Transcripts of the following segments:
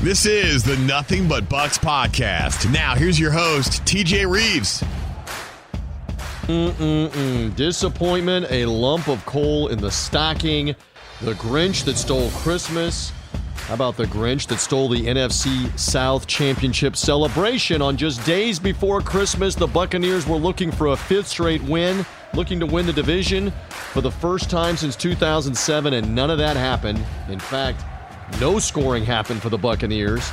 This is the Nothing But Bucks podcast. Now, here's your host, TJ Reeves. Mm-mm-mm. Disappointment, a lump of coal in the stocking, the Grinch that stole Christmas. How about the Grinch that stole the NFC South Championship celebration on just days before Christmas? The Buccaneers were looking for a fifth straight win, looking to win the division for the first time since 2007, and none of that happened. In fact, no scoring happened for the Buccaneers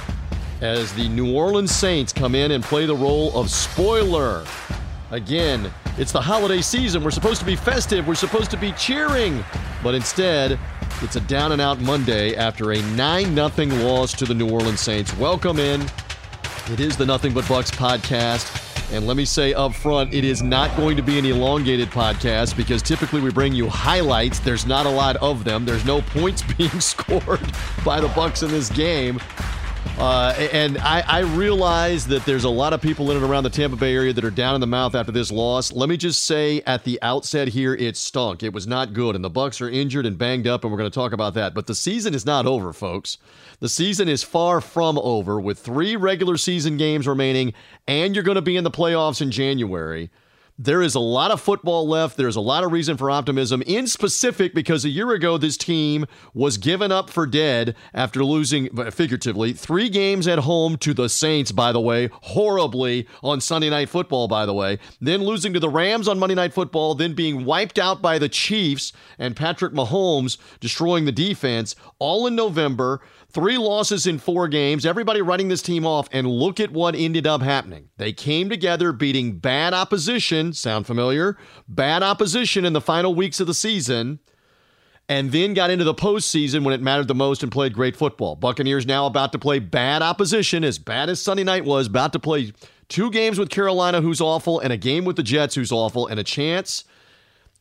as the New Orleans Saints come in and play the role of spoiler. Again, it's the holiday season. We're supposed to be festive. We're supposed to be cheering. But instead, it's a down and out Monday after a 9 0 loss to the New Orleans Saints. Welcome in. It is the Nothing But Bucks podcast. And let me say up front, it is not going to be an elongated podcast because typically we bring you highlights. There's not a lot of them. There's no points being scored by the Bucks in this game. Uh, and I, I, realize that there's a lot of people in and around the Tampa Bay area that are down in the mouth after this loss. Let me just say at the outset here, it stunk. It was not good, and the Bucks are injured and banged up, and we're going to talk about that. But the season is not over, folks. The season is far from over, with three regular season games remaining, and you're going to be in the playoffs in January. There is a lot of football left. There's a lot of reason for optimism, in specific because a year ago, this team was given up for dead after losing, uh, figuratively, three games at home to the Saints, by the way, horribly on Sunday Night Football, by the way, then losing to the Rams on Monday Night Football, then being wiped out by the Chiefs and Patrick Mahomes destroying the defense, all in November. Three losses in four games, everybody writing this team off, and look at what ended up happening. They came together beating bad opposition, sound familiar? Bad opposition in the final weeks of the season, and then got into the postseason when it mattered the most and played great football. Buccaneers now about to play bad opposition, as bad as Sunday night was, about to play two games with Carolina, who's awful, and a game with the Jets, who's awful, and a chance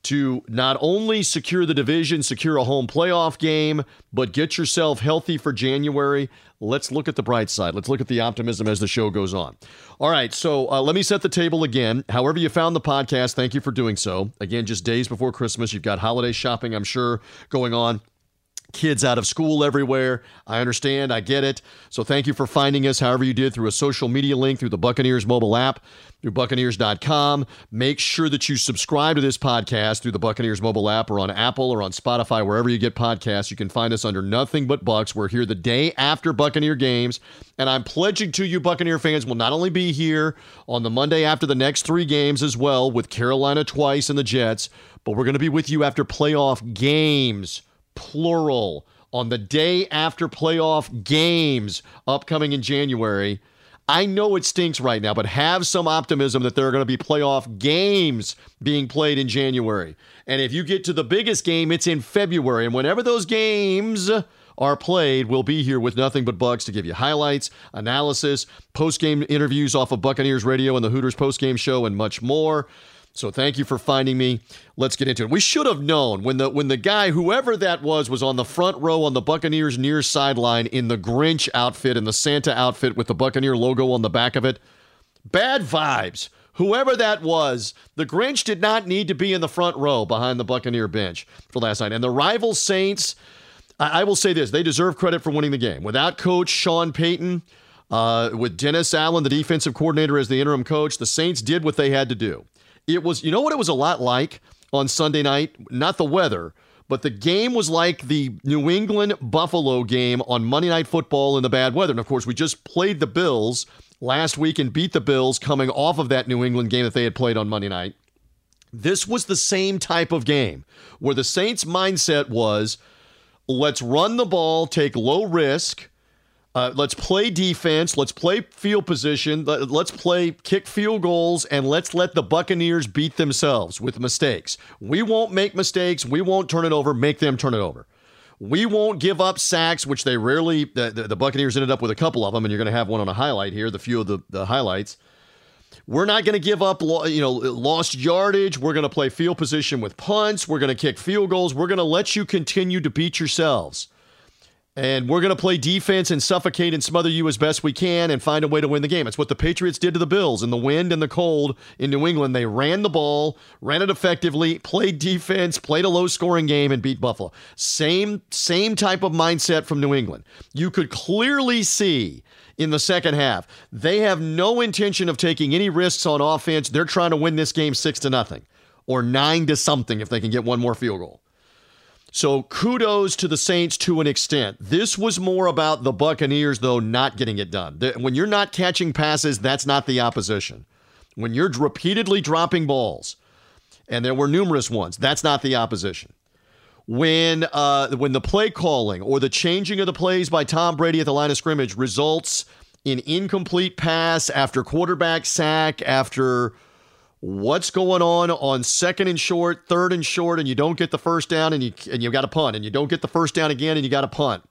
to not only secure the division, secure a home playoff game, but get yourself healthy for January. Let's look at the bright side. Let's look at the optimism as the show goes on. All right, so uh, let me set the table again. However, you found the podcast, thank you for doing so. Again, just days before Christmas, you've got holiday shopping, I'm sure, going on kids out of school everywhere. I understand. I get it. So thank you for finding us however you did through a social media link, through the Buccaneers mobile app, through Buccaneers.com. Make sure that you subscribe to this podcast through the Buccaneers mobile app or on Apple or on Spotify, wherever you get podcasts. You can find us under Nothing But Bucks. We're here the day after Buccaneer games. And I'm pledging to you, Buccaneer fans, will not only be here on the Monday after the next three games as well, with Carolina twice and the Jets, but we're going to be with you after playoff games plural, on the day after playoff games upcoming in January. I know it stinks right now, but have some optimism that there are going to be playoff games being played in January. And if you get to the biggest game, it's in February. And whenever those games are played, we'll be here with nothing but Bucks to give you highlights, analysis, post game interviews off of Buccaneers Radio and the Hooters post game show, and much more. So thank you for finding me. Let's get into it. We should have known when the when the guy, whoever that was, was on the front row on the Buccaneers near sideline in the Grinch outfit and the Santa outfit with the Buccaneer logo on the back of it. Bad vibes. Whoever that was, the Grinch did not need to be in the front row behind the Buccaneer bench for last night. And the rival Saints, I, I will say this: they deserve credit for winning the game. Without Coach Sean Payton, uh, with Dennis Allen, the defensive coordinator, as the interim coach, the Saints did what they had to do. It was, you know what it was a lot like on Sunday night? Not the weather, but the game was like the New England Buffalo game on Monday Night Football in the bad weather. And of course, we just played the Bills last week and beat the Bills coming off of that New England game that they had played on Monday night. This was the same type of game where the Saints' mindset was let's run the ball, take low risk uh, let's play defense. Let's play field position. Let's play kick field goals, and let's let the Buccaneers beat themselves with mistakes. We won't make mistakes. We won't turn it over. Make them turn it over. We won't give up sacks, which they rarely. The, the, the Buccaneers ended up with a couple of them, and you're going to have one on a highlight here. The few of the, the highlights. We're not going to give up, you know, lost yardage. We're going to play field position with punts. We're going to kick field goals. We're going to let you continue to beat yourselves. And we're going to play defense and suffocate and smother you as best we can and find a way to win the game. It's what the Patriots did to the Bills in the wind and the cold in New England. They ran the ball, ran it effectively, played defense, played a low-scoring game and beat Buffalo. Same same type of mindset from New England. You could clearly see in the second half. They have no intention of taking any risks on offense. They're trying to win this game 6 to nothing or 9 to something if they can get one more field goal. So kudos to the Saints to an extent. This was more about the Buccaneers, though, not getting it done. When you're not catching passes, that's not the opposition. When you're repeatedly dropping balls, and there were numerous ones, that's not the opposition. When uh, when the play calling or the changing of the plays by Tom Brady at the line of scrimmage results in incomplete pass after quarterback sack after what's going on on second and short, third and short, and you don't get the first down and you and you got to punt, and you don't get the first down again and you got to punt.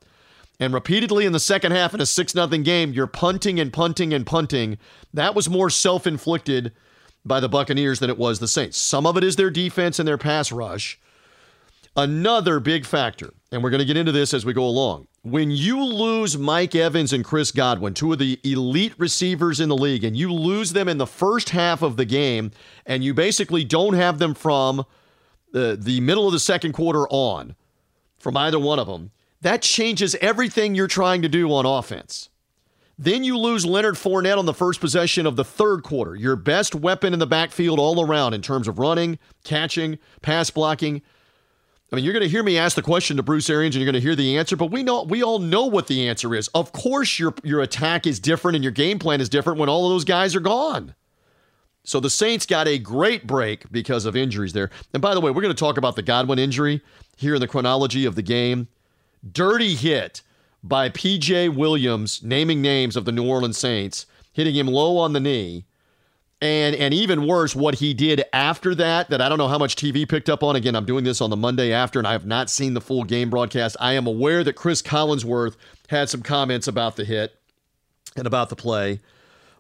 And repeatedly in the second half in a 6 nothing game, you're punting and punting and punting. That was more self-inflicted by the Buccaneers than it was the Saints. Some of it is their defense and their pass rush. Another big factor, and we're going to get into this as we go along. When you lose Mike Evans and Chris Godwin, two of the elite receivers in the league, and you lose them in the first half of the game, and you basically don't have them from the, the middle of the second quarter on, from either one of them, that changes everything you're trying to do on offense. Then you lose Leonard Fournette on the first possession of the third quarter, your best weapon in the backfield all around in terms of running, catching, pass blocking. I mean, you're going to hear me ask the question to Bruce Arians, and you're going to hear the answer. But we know we all know what the answer is. Of course, your your attack is different and your game plan is different when all of those guys are gone. So the Saints got a great break because of injuries there. And by the way, we're going to talk about the Godwin injury here in the chronology of the game. Dirty hit by PJ Williams, naming names of the New Orleans Saints, hitting him low on the knee. And and even worse, what he did after that, that I don't know how much TV picked up on. Again, I'm doing this on the Monday after, and I have not seen the full game broadcast. I am aware that Chris Collinsworth had some comments about the hit and about the play.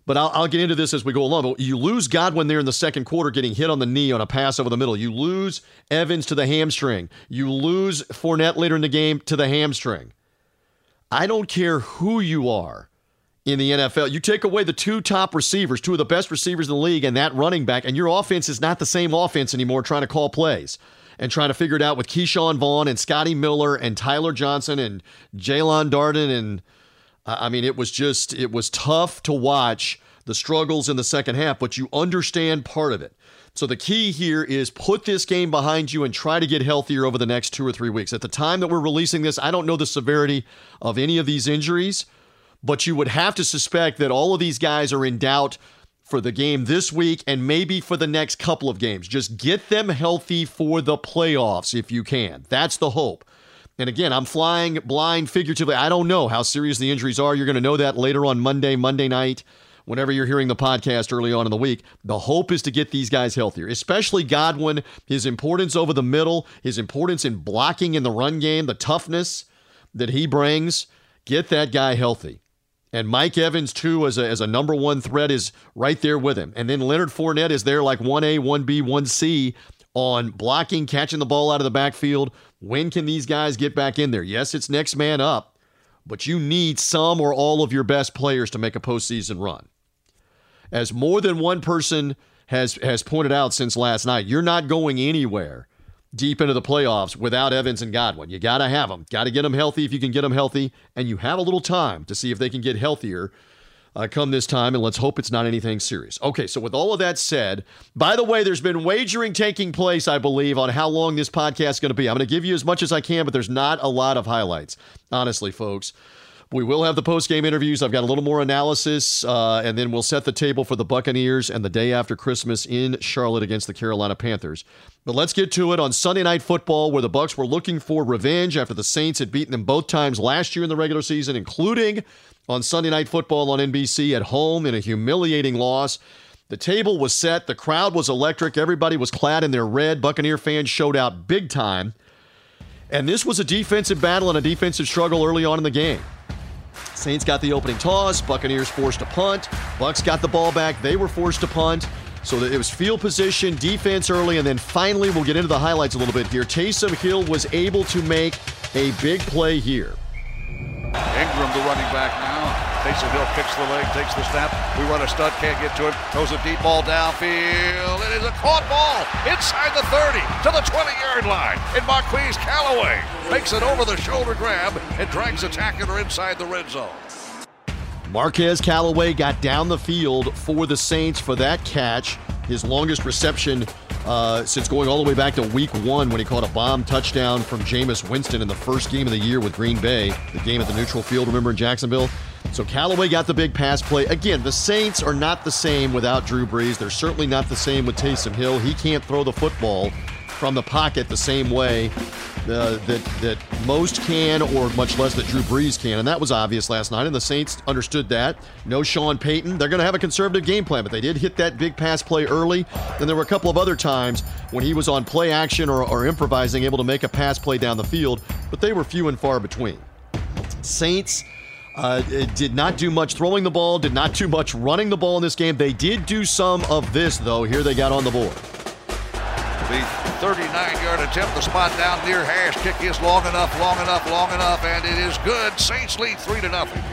But I'll, I'll, get into this as we go along. But you lose Godwin there in the second quarter, getting hit on the knee on a pass over the middle. You lose Evans to the hamstring. You lose Fournette later in the game to the hamstring. I don't care who you are in the NFL. You take away the two top receivers, two of the best receivers in the league, and that running back, and your offense is not the same offense anymore trying to call plays and trying to figure it out with Ke'Shawn Vaughn and Scotty Miller and Tyler Johnson and Jaelon Darden. And I mean, it was just, it was tough to watch the struggles in the second half, but you understand part of it. So the key here is put this game behind you and try to get healthier over the next two or three weeks. At the time that we're releasing this, I don't know the severity of any of these injuries but you would have to suspect that all of these guys are in doubt for the game this week and maybe for the next couple of games. Just get them healthy for the playoffs if you can. That's the hope. And again, I'm flying blind figuratively. I don't know how serious the injuries are. You're going to know that later on Monday, Monday night, whenever you're hearing the podcast early on in the week. The hope is to get these guys healthier, especially Godwin, his importance over the middle, his importance in blocking in the run game, the toughness that he brings. Get that guy healthy. And Mike Evans, too, as a, as a number one threat, is right there with him. And then Leonard Fournette is there like 1A, 1B, 1C on blocking, catching the ball out of the backfield. When can these guys get back in there? Yes, it's next man up, but you need some or all of your best players to make a postseason run. As more than one person has has pointed out since last night, you're not going anywhere deep into the playoffs without Evans and Godwin. You got to have them. Got to get them healthy if you can get them healthy. And you have a little time to see if they can get healthier uh, come this time. And let's hope it's not anything serious. Okay, so with all of that said, by the way, there's been wagering taking place, I believe, on how long this podcast is going to be. I'm going to give you as much as I can, but there's not a lot of highlights, honestly, folks. We will have the post game interviews. I've got a little more analysis, uh, and then we'll set the table for the Buccaneers and the day after Christmas in Charlotte against the Carolina Panthers. But let's get to it on Sunday Night Football, where the Bucks were looking for revenge after the Saints had beaten them both times last year in the regular season, including on Sunday Night Football on NBC at home in a humiliating loss. The table was set, the crowd was electric, everybody was clad in their red. Buccaneer fans showed out big time. And this was a defensive battle and a defensive struggle early on in the game. Saints got the opening toss. Buccaneers forced a punt. Bucks got the ball back. They were forced to punt. So it was field position, defense early, and then finally we'll get into the highlights a little bit here. Taysom Hill was able to make a big play here. Ingram, the running back now. Taysom Hill kicks the leg, takes the snap. We run a stud, can't get to him. Throws a deep ball downfield. It is a caught ball inside the 30 to the 20-yard line. And Marquise Callaway makes it over the shoulder grab and drags the tackler inside the red zone. Marquez Callaway got down the field for the Saints for that catch. His longest reception uh, since going all the way back to week one when he caught a bomb touchdown from Jameis Winston in the first game of the year with Green Bay, the game at the neutral field, remember in Jacksonville? So Callaway got the big pass play. Again, the Saints are not the same without Drew Brees. They're certainly not the same with Taysom Hill. He can't throw the football from the pocket the same way uh, that that most can, or much less that Drew Brees can, and that was obvious last night. And the Saints understood that. No Sean Payton. They're going to have a conservative game plan, but they did hit that big pass play early. Then there were a couple of other times when he was on play action or, or improvising, able to make a pass play down the field, but they were few and far between. Saints. Uh, did not do much throwing the ball, did not do much running the ball in this game. They did do some of this, though. Here they got on the board. The 39-yard attempt, the spot down near hash. Kick is long enough, long enough, long enough, and it is good. Saints lead three to nothing.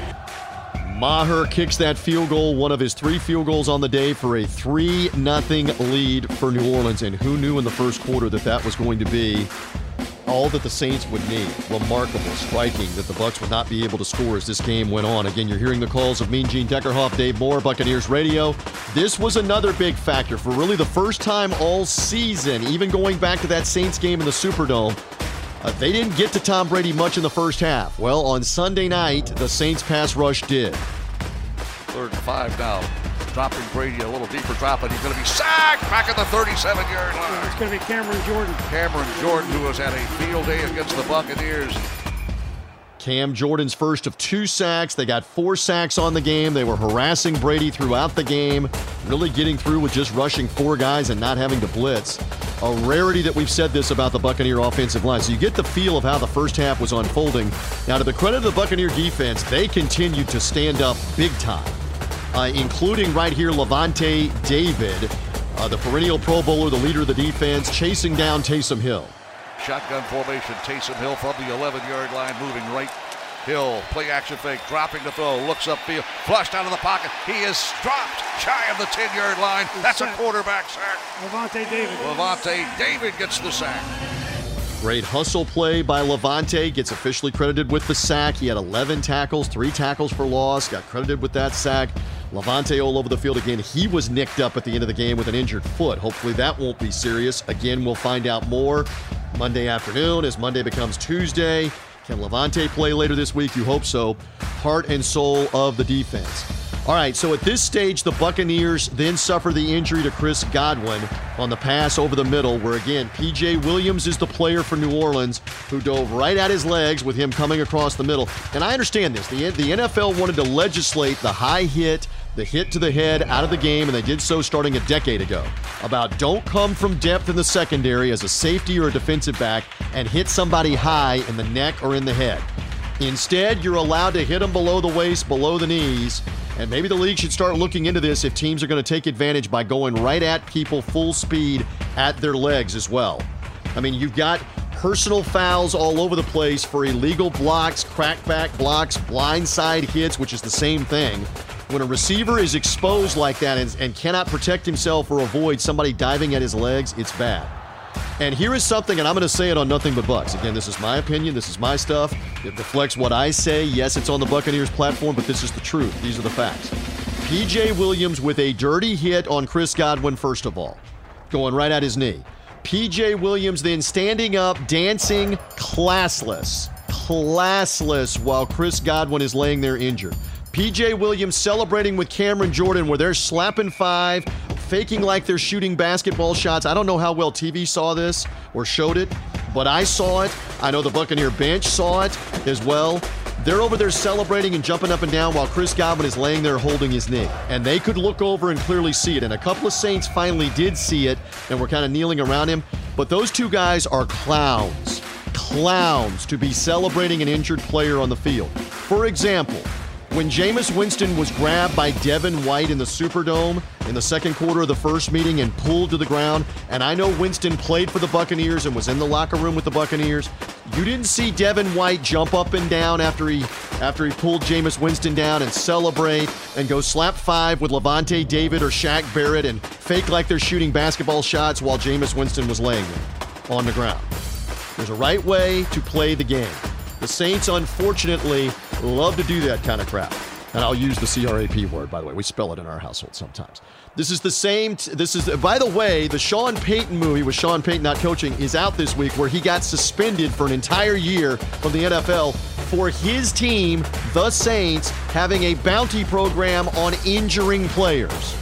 Maher kicks that field goal, one of his three field goals on the day for a 3 0 lead for New Orleans. And who knew in the first quarter that that was going to be all that the Saints would need. Remarkable, striking that the Bucks would not be able to score as this game went on. Again, you're hearing the calls of Mean Gene Deckerhoff, Dave Moore, Buccaneers Radio. This was another big factor for really the first time all season, even going back to that Saints game in the Superdome. Uh, they didn't get to Tom Brady much in the first half. Well, on Sunday night, the Saints pass rush did. Third and five now dropping Brady a little deeper drop, and he's going to be sacked back at the 37-yard line. It's going to be Cameron Jordan. Cameron Jordan, who has had a field day against the Buccaneers. Cam Jordan's first of two sacks. They got four sacks on the game. They were harassing Brady throughout the game, really getting through with just rushing four guys and not having to blitz. A rarity that we've said this about the Buccaneer offensive line. So you get the feel of how the first half was unfolding. Now, to the credit of the Buccaneer defense, they continued to stand up big time uh, including right here Lavonte David, uh, the perennial Pro Bowler, the leader of the defense, chasing down Taysom Hill. Shotgun formation, Taysom Hill from the 11 yard line, moving right. Hill, play action fake, dropping the throw, looks upfield, flushed out of the pocket. He is dropped shy of the 10 yard line. That's a quarterback sack. Lavonte David. Lavonte David gets the sack. Great hustle play by Lavonte. Gets officially credited with the sack. He had 11 tackles, three tackles for loss. Got credited with that sack. Lavonte all over the field again. He was nicked up at the end of the game with an injured foot. Hopefully that won't be serious. Again, we'll find out more Monday afternoon as Monday becomes Tuesday. Can Lavonte play later this week? You hope so. Heart and soul of the defense. All right, so at this stage, the Buccaneers then suffer the injury to Chris Godwin on the pass over the middle, where again, PJ Williams is the player for New Orleans who dove right at his legs with him coming across the middle. And I understand this. The, the NFL wanted to legislate the high hit the hit to the head out of the game, and they did so starting a decade ago. About don't come from depth in the secondary as a safety or a defensive back and hit somebody high in the neck or in the head. Instead, you're allowed to hit them below the waist, below the knees, and maybe the league should start looking into this if teams are going to take advantage by going right at people full speed at their legs as well. I mean, you've got personal fouls all over the place for illegal blocks, crackback blocks, blindside hits, which is the same thing. When a receiver is exposed like that and, and cannot protect himself or avoid somebody diving at his legs, it's bad. And here is something, and I'm going to say it on Nothing But Bucks. Again, this is my opinion. This is my stuff. It reflects what I say. Yes, it's on the Buccaneers platform, but this is the truth. These are the facts. PJ Williams with a dirty hit on Chris Godwin, first of all, going right at his knee. PJ Williams then standing up, dancing, classless, classless, while Chris Godwin is laying there injured. PJ Williams celebrating with Cameron Jordan where they're slapping five, faking like they're shooting basketball shots. I don't know how well TV saw this or showed it, but I saw it. I know the Buccaneer bench saw it as well. They're over there celebrating and jumping up and down while Chris Godwin is laying there holding his knee. And they could look over and clearly see it. And a couple of Saints finally did see it and were kind of kneeling around him. But those two guys are clowns. Clowns to be celebrating an injured player on the field. For example, when Jameis Winston was grabbed by Devin White in the Superdome in the second quarter of the first meeting and pulled to the ground, and I know Winston played for the Buccaneers and was in the locker room with the Buccaneers, You didn't see Devin White jump up and down after he after he pulled Jameis Winston down and celebrate and go slap five with Lavonte David or Shaq Barrett and fake like they're shooting basketball shots while Jameis Winston was laying there on the ground. There's a right way to play the game. The Saints, unfortunately, love to do that kind of crap. And I'll use the CRAP word, by the way. We spell it in our household sometimes. This is the same. T- this is, by the way, the Sean Payton movie with Sean Payton not coaching is out this week where he got suspended for an entire year from the NFL for his team, the Saints, having a bounty program on injuring players.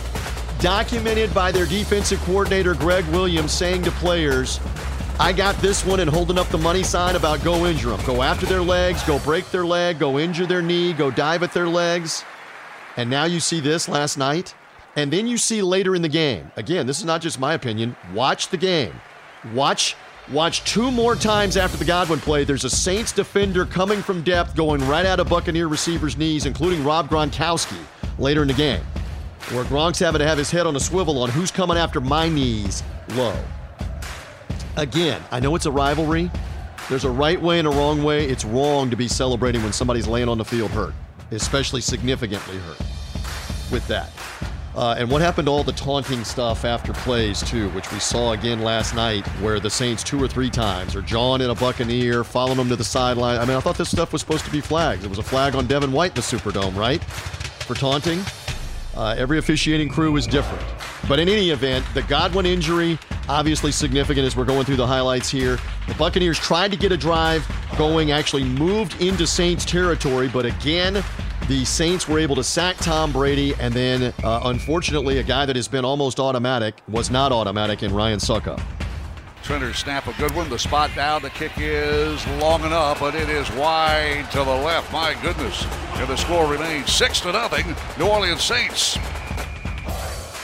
Documented by their defensive coordinator, Gregg Williams, saying to players, I got this one and holding up the money sign about go injure them. Go after their legs, go break their leg, go injure their knee, go dive at their legs. And now you see this last night. And then you see later in the game. Again, this is not just my opinion. Watch the game. Watch watch two more times after the Godwin play. There's a Saints defender coming from depth going right out of Buccaneer receivers' knees, including Rob Gronkowski later in the game. Where Gronk's having to have his head on a swivel on who's coming after my knees low. Again, I know it's a rivalry. There's a right way and a wrong way. It's wrong to be celebrating when somebody's laying on the field hurt, especially significantly hurt with that. Uh, and what happened to all the taunting stuff after plays, too, which we saw again last night, where the Saints two or three times, or John in a Buccaneer, following him to the sideline. I mean, I thought this stuff was supposed to be flags. It was a flag on Devin White in the Superdome, right? For taunting. Uh, every officiating crew is different. But in any event, the Godwin injury, obviously significant as we're going through the highlights here. The Buccaneers tried to get a drive going, actually moved into Saints territory, but again, the Saints were able to sack Tom Brady, and then, uh, unfortunately, a guy that has been almost automatic was not automatic in Ryan Succop. Trender snap a good one. The spot down. The kick is long enough, but it is wide to the left. My goodness. And the score remains six to nothing. New Orleans Saints.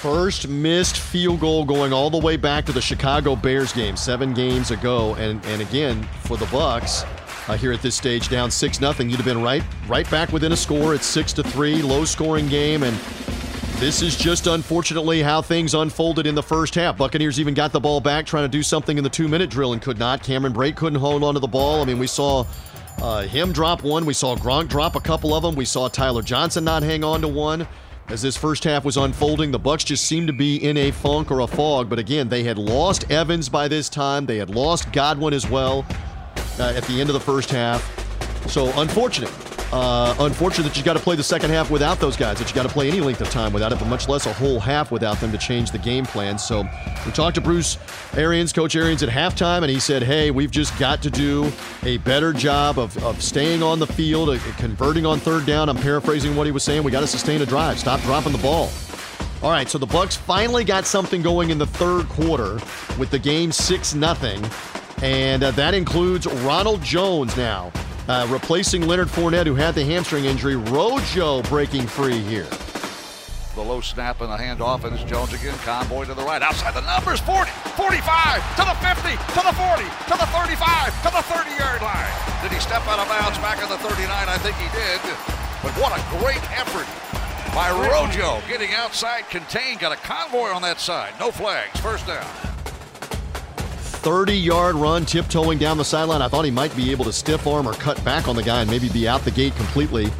First missed field goal going all the way back to the Chicago Bears game seven games ago, and and again for the Bucks. Uh, here at this stage, down six nothing, you'd have been right, right back within a score. It's six to three, low scoring game, and this is just unfortunately how things unfolded in the first half. Buccaneers even got the ball back, trying to do something in the two minute drill and could not. Cameron Brate couldn't hold onto the ball. I mean, we saw uh, him drop one, we saw Gronk drop a couple of them, we saw Tyler Johnson not hang on to one. As this first half was unfolding, the Bucks just seemed to be in a funk or a fog. But again, they had lost Evans by this time. They had lost Godwin as well uh, at the end of the first half. So unfortunate. Uh, unfortunate that you got to play the second half without those guys, that you got to play any length of time without it, but much less a whole half without them to change the game plan. So we talked to Bruce Arians, Coach Arians, at halftime, and he said, hey, we've just got to do a better job of, of staying on the field, uh, converting on third down. I'm paraphrasing what he was saying. We got to sustain a drive, stop dropping the ball. All right, so the Bucks finally got something going in the third quarter with the game 6 0 and uh, that includes Ronald Jones now, uh, replacing Leonard Fournette, who had the hamstring injury. Rojo breaking free here. The low snap and the handoff, and it's Jones again. Convoy to the right, outside the numbers 40, 45, to the 50, to the 40, to the 35, to the 30 yard line. Did he step out of bounds back at the 39? I think he did. But what a great effort by Rojo getting outside contained. Got a convoy on that side. No flags. First down. 30 yard run, tiptoeing down the sideline. I thought he might be able to stiff arm or cut back on the guy and maybe be out the gate completely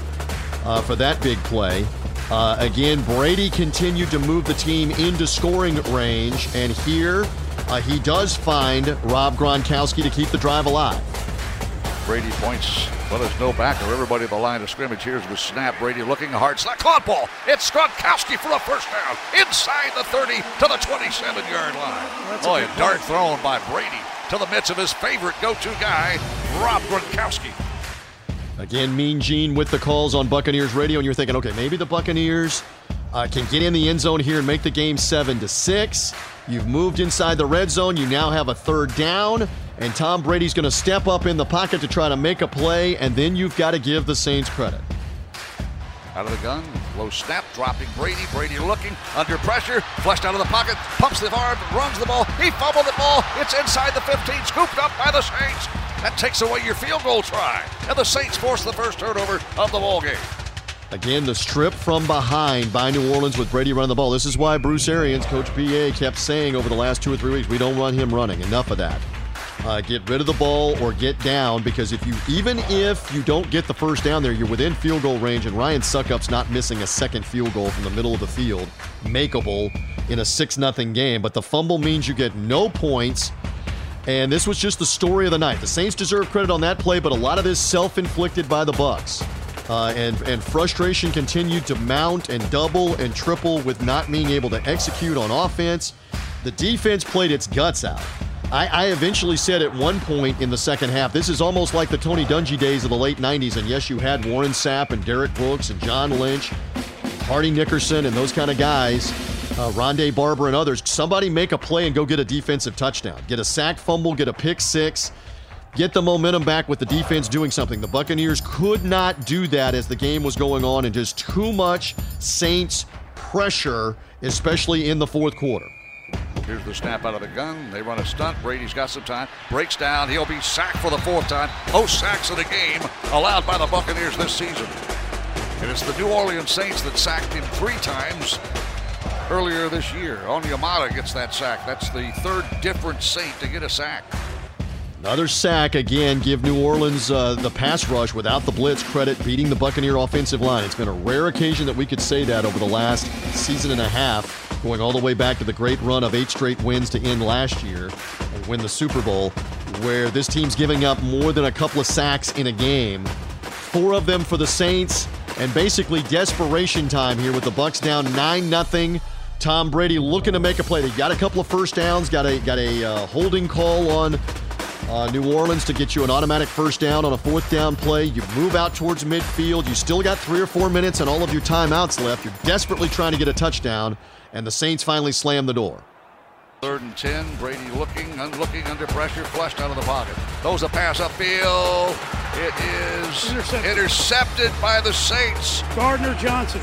uh, for that big play. Uh, again, Brady continued to move the team into scoring range, and here uh, he does find Rob Gronkowski to keep the drive alive. Brady points. Well, there's no backer. Everybody at the line of scrimmage. Here's the snap. Brady looking hard. Slap. Caught ball. It's Gronkowski for a first down. Inside the 30 to the 27 yard line. That's oh, a dart thrown by Brady to the midst of his favorite go to guy, Rob Gronkowski. Again, Mean Gene with the calls on Buccaneers radio, and you're thinking, okay, maybe the Buccaneers uh, can get in the end zone here and make the game seven to six. You've moved inside the red zone. You now have a third down, and Tom Brady's going to step up in the pocket to try to make a play, and then you've got to give the Saints credit. Out of the gun, low snap, dropping Brady. Brady looking under pressure, flushed out of the pocket, pumps the arm, runs the ball. He fumbled the ball. It's inside the 15, scooped up by the Saints. That takes away your field goal try, and the Saints force the first turnover of the ball game. Again, the strip from behind by New Orleans with Brady running the ball. This is why Bruce Arians, Coach BA, kept saying over the last two or three weeks, we don't run him running. Enough of that. Uh, get rid of the ball or get down because if you even if you don't get the first down there, you're within field goal range, and Ryan Succop's not missing a second field goal from the middle of the field, makeable in a six nothing game. But the fumble means you get no points. And this was just the story of the night. The Saints deserve credit on that play, but a lot of this self-inflicted by the Bucks. Uh, and and frustration continued to mount and double and triple with not being able to execute on offense. The defense played its guts out. I, I, eventually said at one point in the second half, this is almost like the Tony Dungy days of the late 90s. And yes, you had Warren Sapp and Derrick Brooks and John Lynch, Hardy Nickerson, and those kind of guys, uh, Rondé Barber and others. Somebody make a play and go get a defensive touchdown. Get a sack fumble, get a pick six, get the momentum back with the defense doing something. The Buccaneers could not do that as the game was going on, and just too much Saints pressure, especially in the fourth quarter. Here's the snap out of the gun. They run a stunt. Brady's got some time. Breaks down. He'll be sacked for the fourth time. Most sacks of the game allowed by the Buccaneers this season. And it's the New Orleans Saints that sacked him three times earlier this year. Onyemata gets that sack. That's the third different Saint to get a sack. Another sack again. Give New Orleans uh, the pass rush without the blitz credit, beating the Buccaneer offensive line. It's been a rare occasion that we could say that over the last season and a half going all the way back to the great run of eight straight wins to end last year and win the Super Bowl, where this team's giving up more than a couple of sacks in a game. Four of them for the Saints, and basically desperation time here with the Bucks down nine nothing. Tom Brady looking to make a play. They got a couple of first downs, got a got a uh, holding call on uh, New Orleans to get you an automatic first down on a fourth down play. You move out towards midfield. You still got three or four minutes and all of your timeouts left. You're desperately trying to get a touchdown and the Saints finally slam the door. Third and 10. Brady looking, looking under pressure, flushed out of the pocket. Throws a pass upfield. It is intercepted, intercepted by the Saints. Gardner Johnson.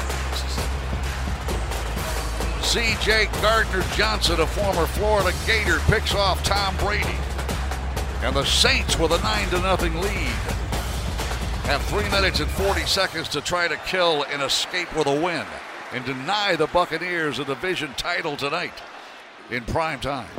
C.J. Gardner Johnson, a former Florida Gator, picks off Tom Brady. And the Saints with a 9 to nothing lead. Have 3 minutes and 40 seconds to try to kill and escape with a win and deny the Buccaneers a division title tonight in prime time.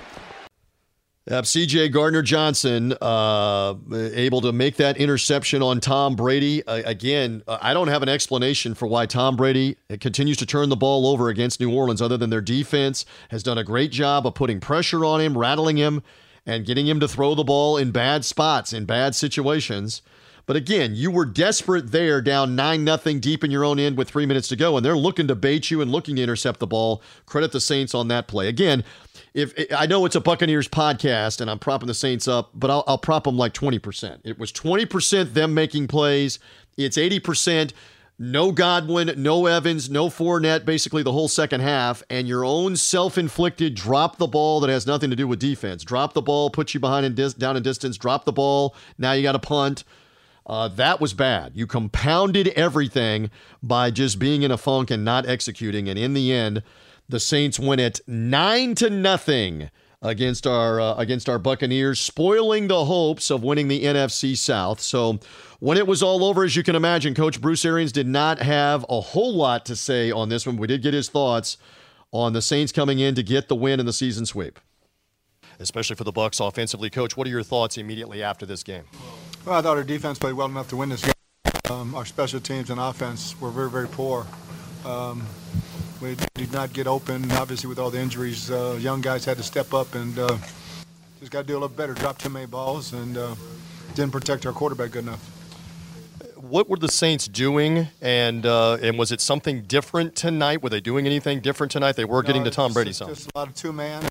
Yep, CJ Gardner Johnson uh, able to make that interception on Tom Brady. Uh, again, I don't have an explanation for why Tom Brady continues to turn the ball over against New Orleans, other than their defense has done a great job of putting pressure on him, rattling him, and getting him to throw the ball in bad spots, in bad situations. But again, you were desperate there, down 9 nothing deep in your own end with three minutes to go, and they're looking to bait you and looking to intercept the ball. Credit the Saints on that play. Again, if I know it's a Buccaneers podcast and I'm propping the Saints up, but I'll, I'll prop them like 20%. It was 20% them making plays. It's 80% no Godwin, no Evans, no Fournette, basically the whole second half, and your own self-inflicted drop the ball that has nothing to do with defense. Drop the ball, put you behind and dis- down in distance. Drop the ball. Now you got to punt. Uh, that was bad. You compounded everything by just being in a funk and not executing. And in the end, the Saints win it nine to nothing against our uh, against our Buccaneers, spoiling the hopes of winning the NFC South. So when it was all over, as you can imagine, Coach Bruce Arians did not have a whole lot to say on this one. We did get his thoughts on the Saints coming in to get the win in the season sweep especially for the Bucks offensively. Coach, what are your thoughts immediately after this game? Well, I thought our defense played well enough to win this game. Um, our special teams and offense were very, very poor. Um, we did not get open. Obviously, with all the injuries, uh, young guys had to step up and uh, just got to do a little better. Dropped too many balls and uh, didn't protect our quarterback good enough. What were the Saints doing, and uh, and was it something different tonight? Were they doing anything different tonight? They were no, getting to Tom Brady some. Just a lot of two man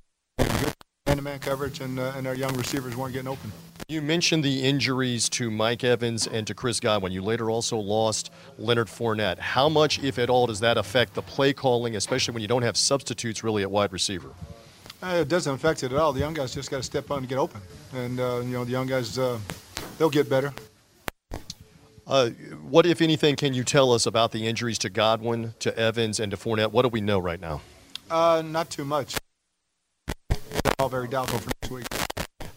man-to-man coverage, and, uh, and our young receivers weren't getting open. You mentioned the injuries to Mike Evans and to Chris Godwin. You later also lost Leonard Fournette. How much, if at all, does that affect the play calling, especially when you don't have substitutes really at wide receiver? Uh, it doesn't affect it at all. The young guys just got to step on and get open, and uh, you know the young guys uh, they'll get better. Uh, what, if anything, can you tell us about the injuries to Godwin, to Evans, and to Fournette? What do we know right now? Uh, not too much all very doubtful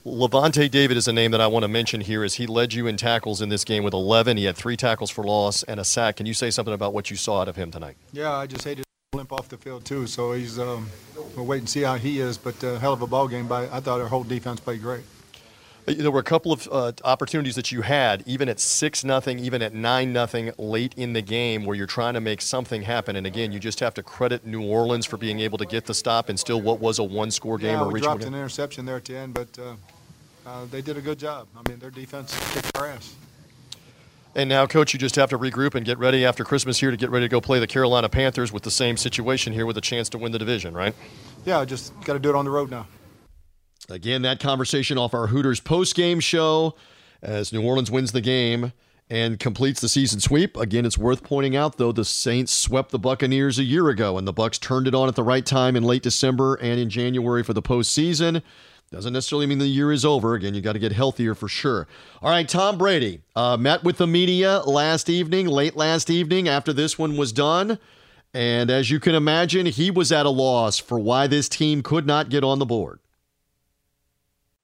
next David is a name that I want to mention here as he led you in tackles in this game with 11. He had three tackles for loss and a sack. Can you say something about what you saw out of him tonight? Yeah, I just hated to limp off the field too. So he's um, we'll wait and see how he is. But uh, hell of a ball game. By I thought our whole defense played great. There were a couple of uh, opportunities that you had, even at six nothing, even at nine nothing, late in the game, where you're trying to make something happen. And again, you just have to credit New Orleans for being able to get the stop and still what was a one-score game. Yeah, or we dropped an interception there at the end, but uh, uh, they did a good job. I mean, their defense kicked our ass. And now, coach, you just have to regroup and get ready after Christmas here to get ready to go play the Carolina Panthers with the same situation here with a chance to win the division, right? Yeah, just got to do it on the road now. Again, that conversation off our Hooters post-game show as New Orleans wins the game and completes the season sweep. Again, it's worth pointing out though the Saints swept the Buccaneers a year ago, and the Bucks turned it on at the right time in late December and in January for the postseason. Doesn't necessarily mean the year is over. Again, you got to get healthier for sure. All right, Tom Brady uh, met with the media last evening, late last evening, after this one was done. And as you can imagine, he was at a loss for why this team could not get on the board.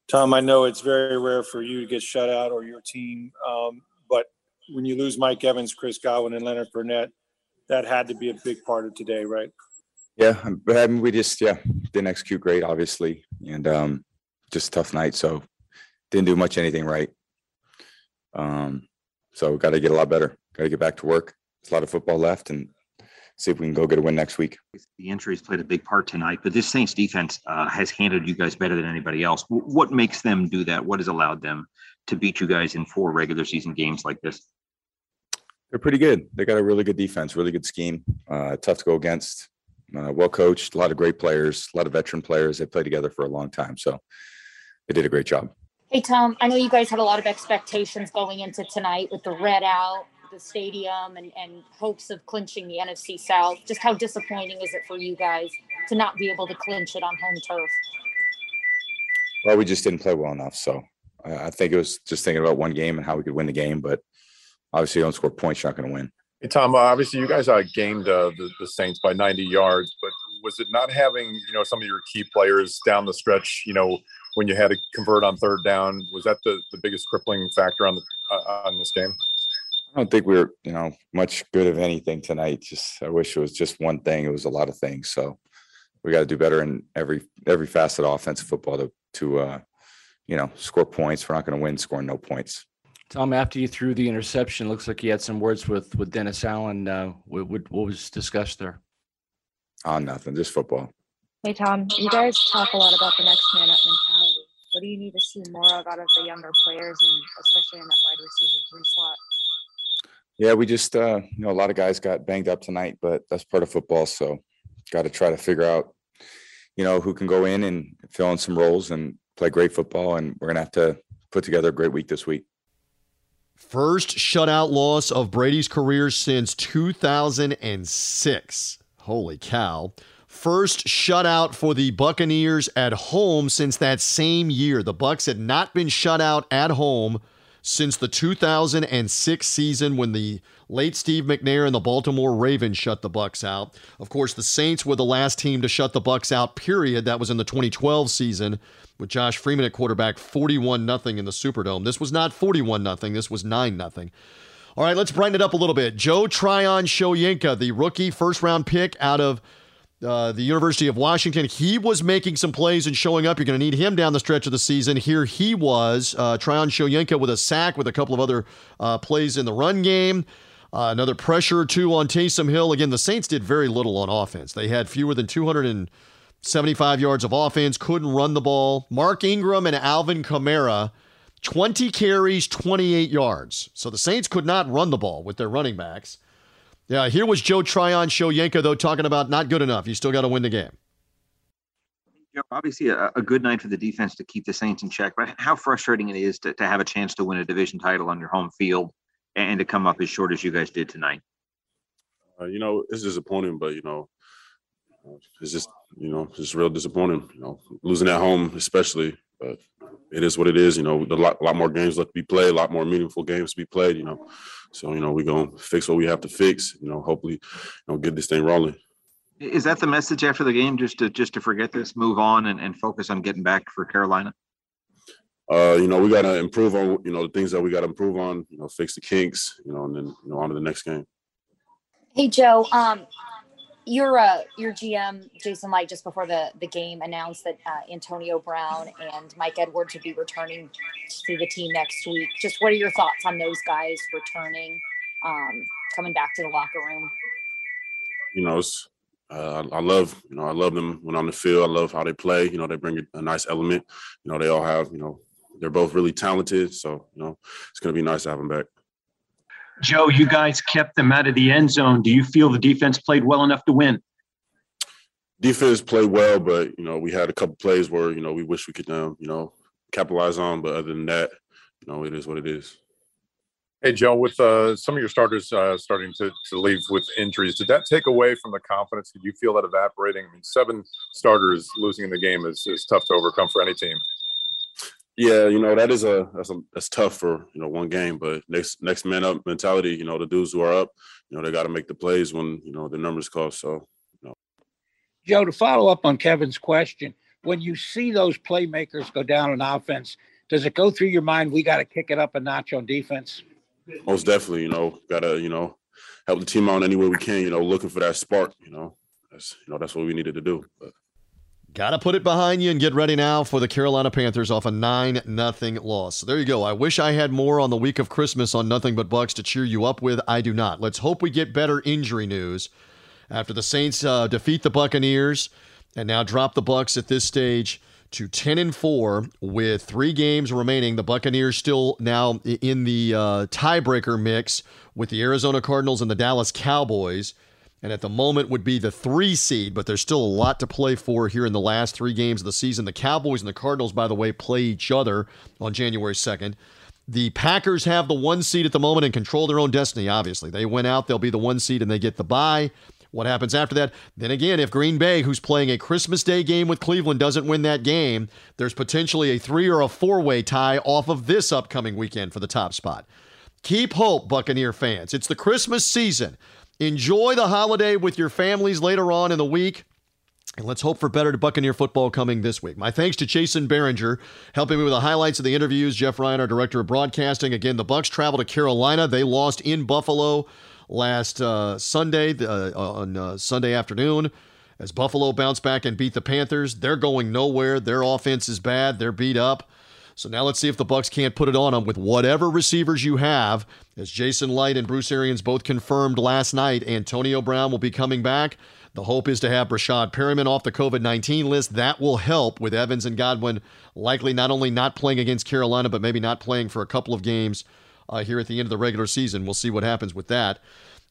Tom, I know it's very rare for you to get shut out or your team, um, but when you lose Mike Evans, Chris Godwin, and Leonard Fournette, that had to be a big part of today, right? Yeah, but I mean, we just yeah didn't execute great, obviously, and um, just a tough night. So didn't do much anything right. Um, so got to get a lot better. Got to get back to work. There's a lot of football left, and see if we can go get a win next week. The injuries played a big part tonight, but this Saints defense uh, has handled you guys better than anybody else. What makes them do that? What has allowed them to beat you guys in four regular season games like this? They're pretty good. They got a really good defense, really good scheme. Uh, tough to go against. Uh, well coached, a lot of great players, a lot of veteran players. They played together for a long time, so they did a great job. Hey Tom, I know you guys had a lot of expectations going into tonight with the red out, the stadium, and, and hopes of clinching the NFC South. Just how disappointing is it for you guys to not be able to clinch it on home turf? Well, we just didn't play well enough. So uh, I think it was just thinking about one game and how we could win the game. But obviously, you don't score points, you're not going to win. Hey, Tom, uh, obviously you guys uh, gamed uh, the, the Saints by 90 yards, but was it not having, you know, some of your key players down the stretch, you know, when you had to convert on third down, was that the, the biggest crippling factor on the uh, on this game? I don't think we were, you know, much good of anything tonight. Just I wish it was just one thing. It was a lot of things. So we got to do better in every every facet of offensive football to to uh, you know score points. We're not going to win scoring no points. Tom, after you threw the interception, looks like you had some words with with Dennis Allen. Uh, what, what, what was discussed there? Oh, nothing. Just football. Hey Tom, you guys talk a lot about the next man up mentality. What do you need to see more of out of the younger players, and especially in that wide receiver three slot? Yeah, we just uh, you know a lot of guys got banged up tonight, but that's part of football. So got to try to figure out, you know, who can go in and fill in some roles and play great football. And we're gonna have to put together a great week this week. First shutout loss of Brady's career since 2006. Holy cow. First shutout for the Buccaneers at home since that same year. The Bucks had not been shut out at home since the 2006 season when the late Steve McNair and the Baltimore Ravens shut the Bucks out. Of course, the Saints were the last team to shut the Bucks out. Period. That was in the 2012 season with Josh Freeman at quarterback, 41 nothing in the Superdome. This was not 41 nothing. This was 9 nothing. All right, let's brighten it up a little bit. Joe Tryon Shoyinka, the rookie first round pick out of uh, the University of Washington. He was making some plays and showing up. You're going to need him down the stretch of the season. Here he was, uh, Tryon Shoyinka with a sack with a couple of other uh, plays in the run game. Uh, another pressure or two on Taysom Hill. Again, the Saints did very little on offense. They had fewer than 275 yards of offense, couldn't run the ball. Mark Ingram and Alvin Kamara, 20 carries, 28 yards. So the Saints could not run the ball with their running backs. Yeah, here was Joe Tryon Show Shoyinka, though, talking about not good enough. You still got to win the game. Joe, obviously a, a, good night for the defense to keep the Saints in check, but how frustrating it is to, to have a chance to win a division title on your home field and to come up as short as you guys did tonight. Uh, you know, it's disappointing, but you know, it's just you know, it's real disappointing. You know, losing at home, especially. But it is what it is. You know, a lot, a lot more games left to be played, a lot more meaningful games to be played. You know, so you know we're gonna fix what we have to fix. You know, hopefully, you know, get this thing rolling. Is that the message after the game? Just to just to forget this, move on, and, and focus on getting back for Carolina. Uh, you know, we got to improve on you know the things that we got to improve on. You know, fix the kinks. You know, and then you know on to the next game. Hey Joe, um, your uh, your GM Jason Licht just before the the game announced that uh, Antonio Brown and Mike Edwards would be returning to the team next week. Just what are your thoughts on those guys returning, um, coming back to the locker room? You know, uh, I, love you know I love them when on the field. I love how they play. You know, they bring a, nice element. You know, they all have you know they're both really talented. So you know, it's to be nice to have them back. Joe, you guys kept them out of the end zone. Do you feel the defense played well enough to win? Defense played well, but you know we had a couple plays where you know we wish we could um, you know capitalize on. But other than that, you know it is what it is. Hey Joe, with uh, some of your starters uh, starting to, to leave with injuries, did that take away from the confidence? Did you feel that evaporating? I mean, seven starters losing in the game is, is tough to overcome for any team. Yeah, you know that is a that's a that's tough for you know one game, but next next man up mentality. You know the dudes who are up, you know they got to make the plays when you know the numbers call. So, you know. Joe, to follow up on Kevin's question, when you see those playmakers go down on offense, does it go through your mind we got to kick it up a notch on defense? Most definitely, you know, gotta you know help the team out any way we can. You know, looking for that spark. You know, that's you know that's what we needed to do. But. Got to put it behind you and get ready now for the Carolina Panthers off a 9 nothing loss. So there you go. I wish I had more on the week of Christmas on Nothing But Bucks to cheer you up with. I do not. Let's hope we get better injury news after the Saints uh, defeat the Buccaneers and now drop the Bucks at this stage to 10 and 4 with 3 games remaining. The Buccaneers still now in the uh, tiebreaker mix with the Arizona Cardinals and the Dallas Cowboys and at the moment would be the three seed, but there's still a lot to play for here in the last three games of the season. The Cowboys and the Cardinals, by the way, play each other on January 2nd. The Packers have the one seed at the moment and control their own destiny, obviously. They went out, they'll be the one seed, and they get the bye. What happens after that? Then again, if Green Bay, who's playing a Christmas Day game with Cleveland, doesn't win that game, there's potentially a three or a four way tie off of this upcoming weekend for the top spot. Keep hope, Buccaneer fans. It's the Christmas season. Enjoy the holiday with your families later on in the week. And let's hope for better to Buccaneer football coming this week. My thanks to Jason Behringer, helping me with the highlights of the interviews. Jeff Ryan, our director of broadcasting. Again, the Bucks travel to Carolina. They lost in Buffalo last uh, Sunday uh, on uh, Sunday afternoon. As Buffalo bounced back and beat the Panthers, they're going nowhere. Their offense is bad. They're beat up. So now let's see if the Bucks can't put it on them with whatever receivers you have. As Jason Licht and Bruce Arians both confirmed last night, Antonio Brown will be coming back. The hope is to have Breshad Perriman off the COVID 19 list. That will help with Evans and Godwin likely not only not playing against Carolina, but maybe not playing for a couple of games uh, here at the end of the regular season. We'll see what happens with that.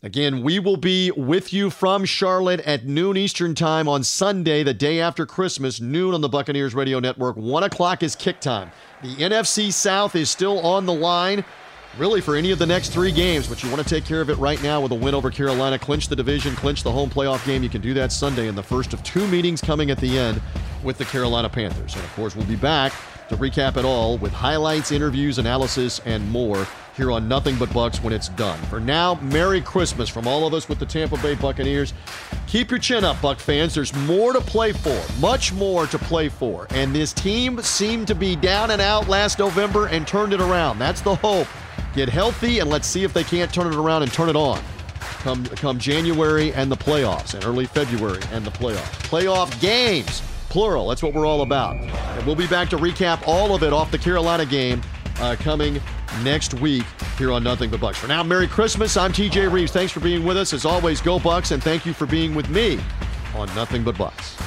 Again, we will be with you from Charlotte at noon Eastern Time on Sunday, the day after Christmas, noon on the Buccaneers Radio Network. One o'clock is kick time. The NFC South is still on the line, really, for any of the next three games, but you want to take care of it right now with a win over Carolina, clinch the division, clinch the home playoff game. You can do that Sunday in the first of two meetings coming at the end with the Carolina Panthers. And of course, we'll be back to recap it all with highlights, interviews, analysis, and more here on Nothing But Bucks when it's done. For now, Merry Christmas from all of us with the Tampa Bay Buccaneers. Keep your chin up, Buck fans. There's more to play for, much more to play for. And this team seemed to be down and out last November and turned it around. That's the hope. Get healthy and let's see if they can't turn it around and turn it on. Come, come January and the playoffs, and early February and the playoffs. Playoff games, plural. That's what we're all about. And we'll be back to recap all of it off the Carolina game uh, coming next week here on Nothing But Bucks. For now, Merry Christmas. I'm TJ Rives. Thanks for being with us. As always, go Bucks, and thank you for being with me on Nothing But Bucks.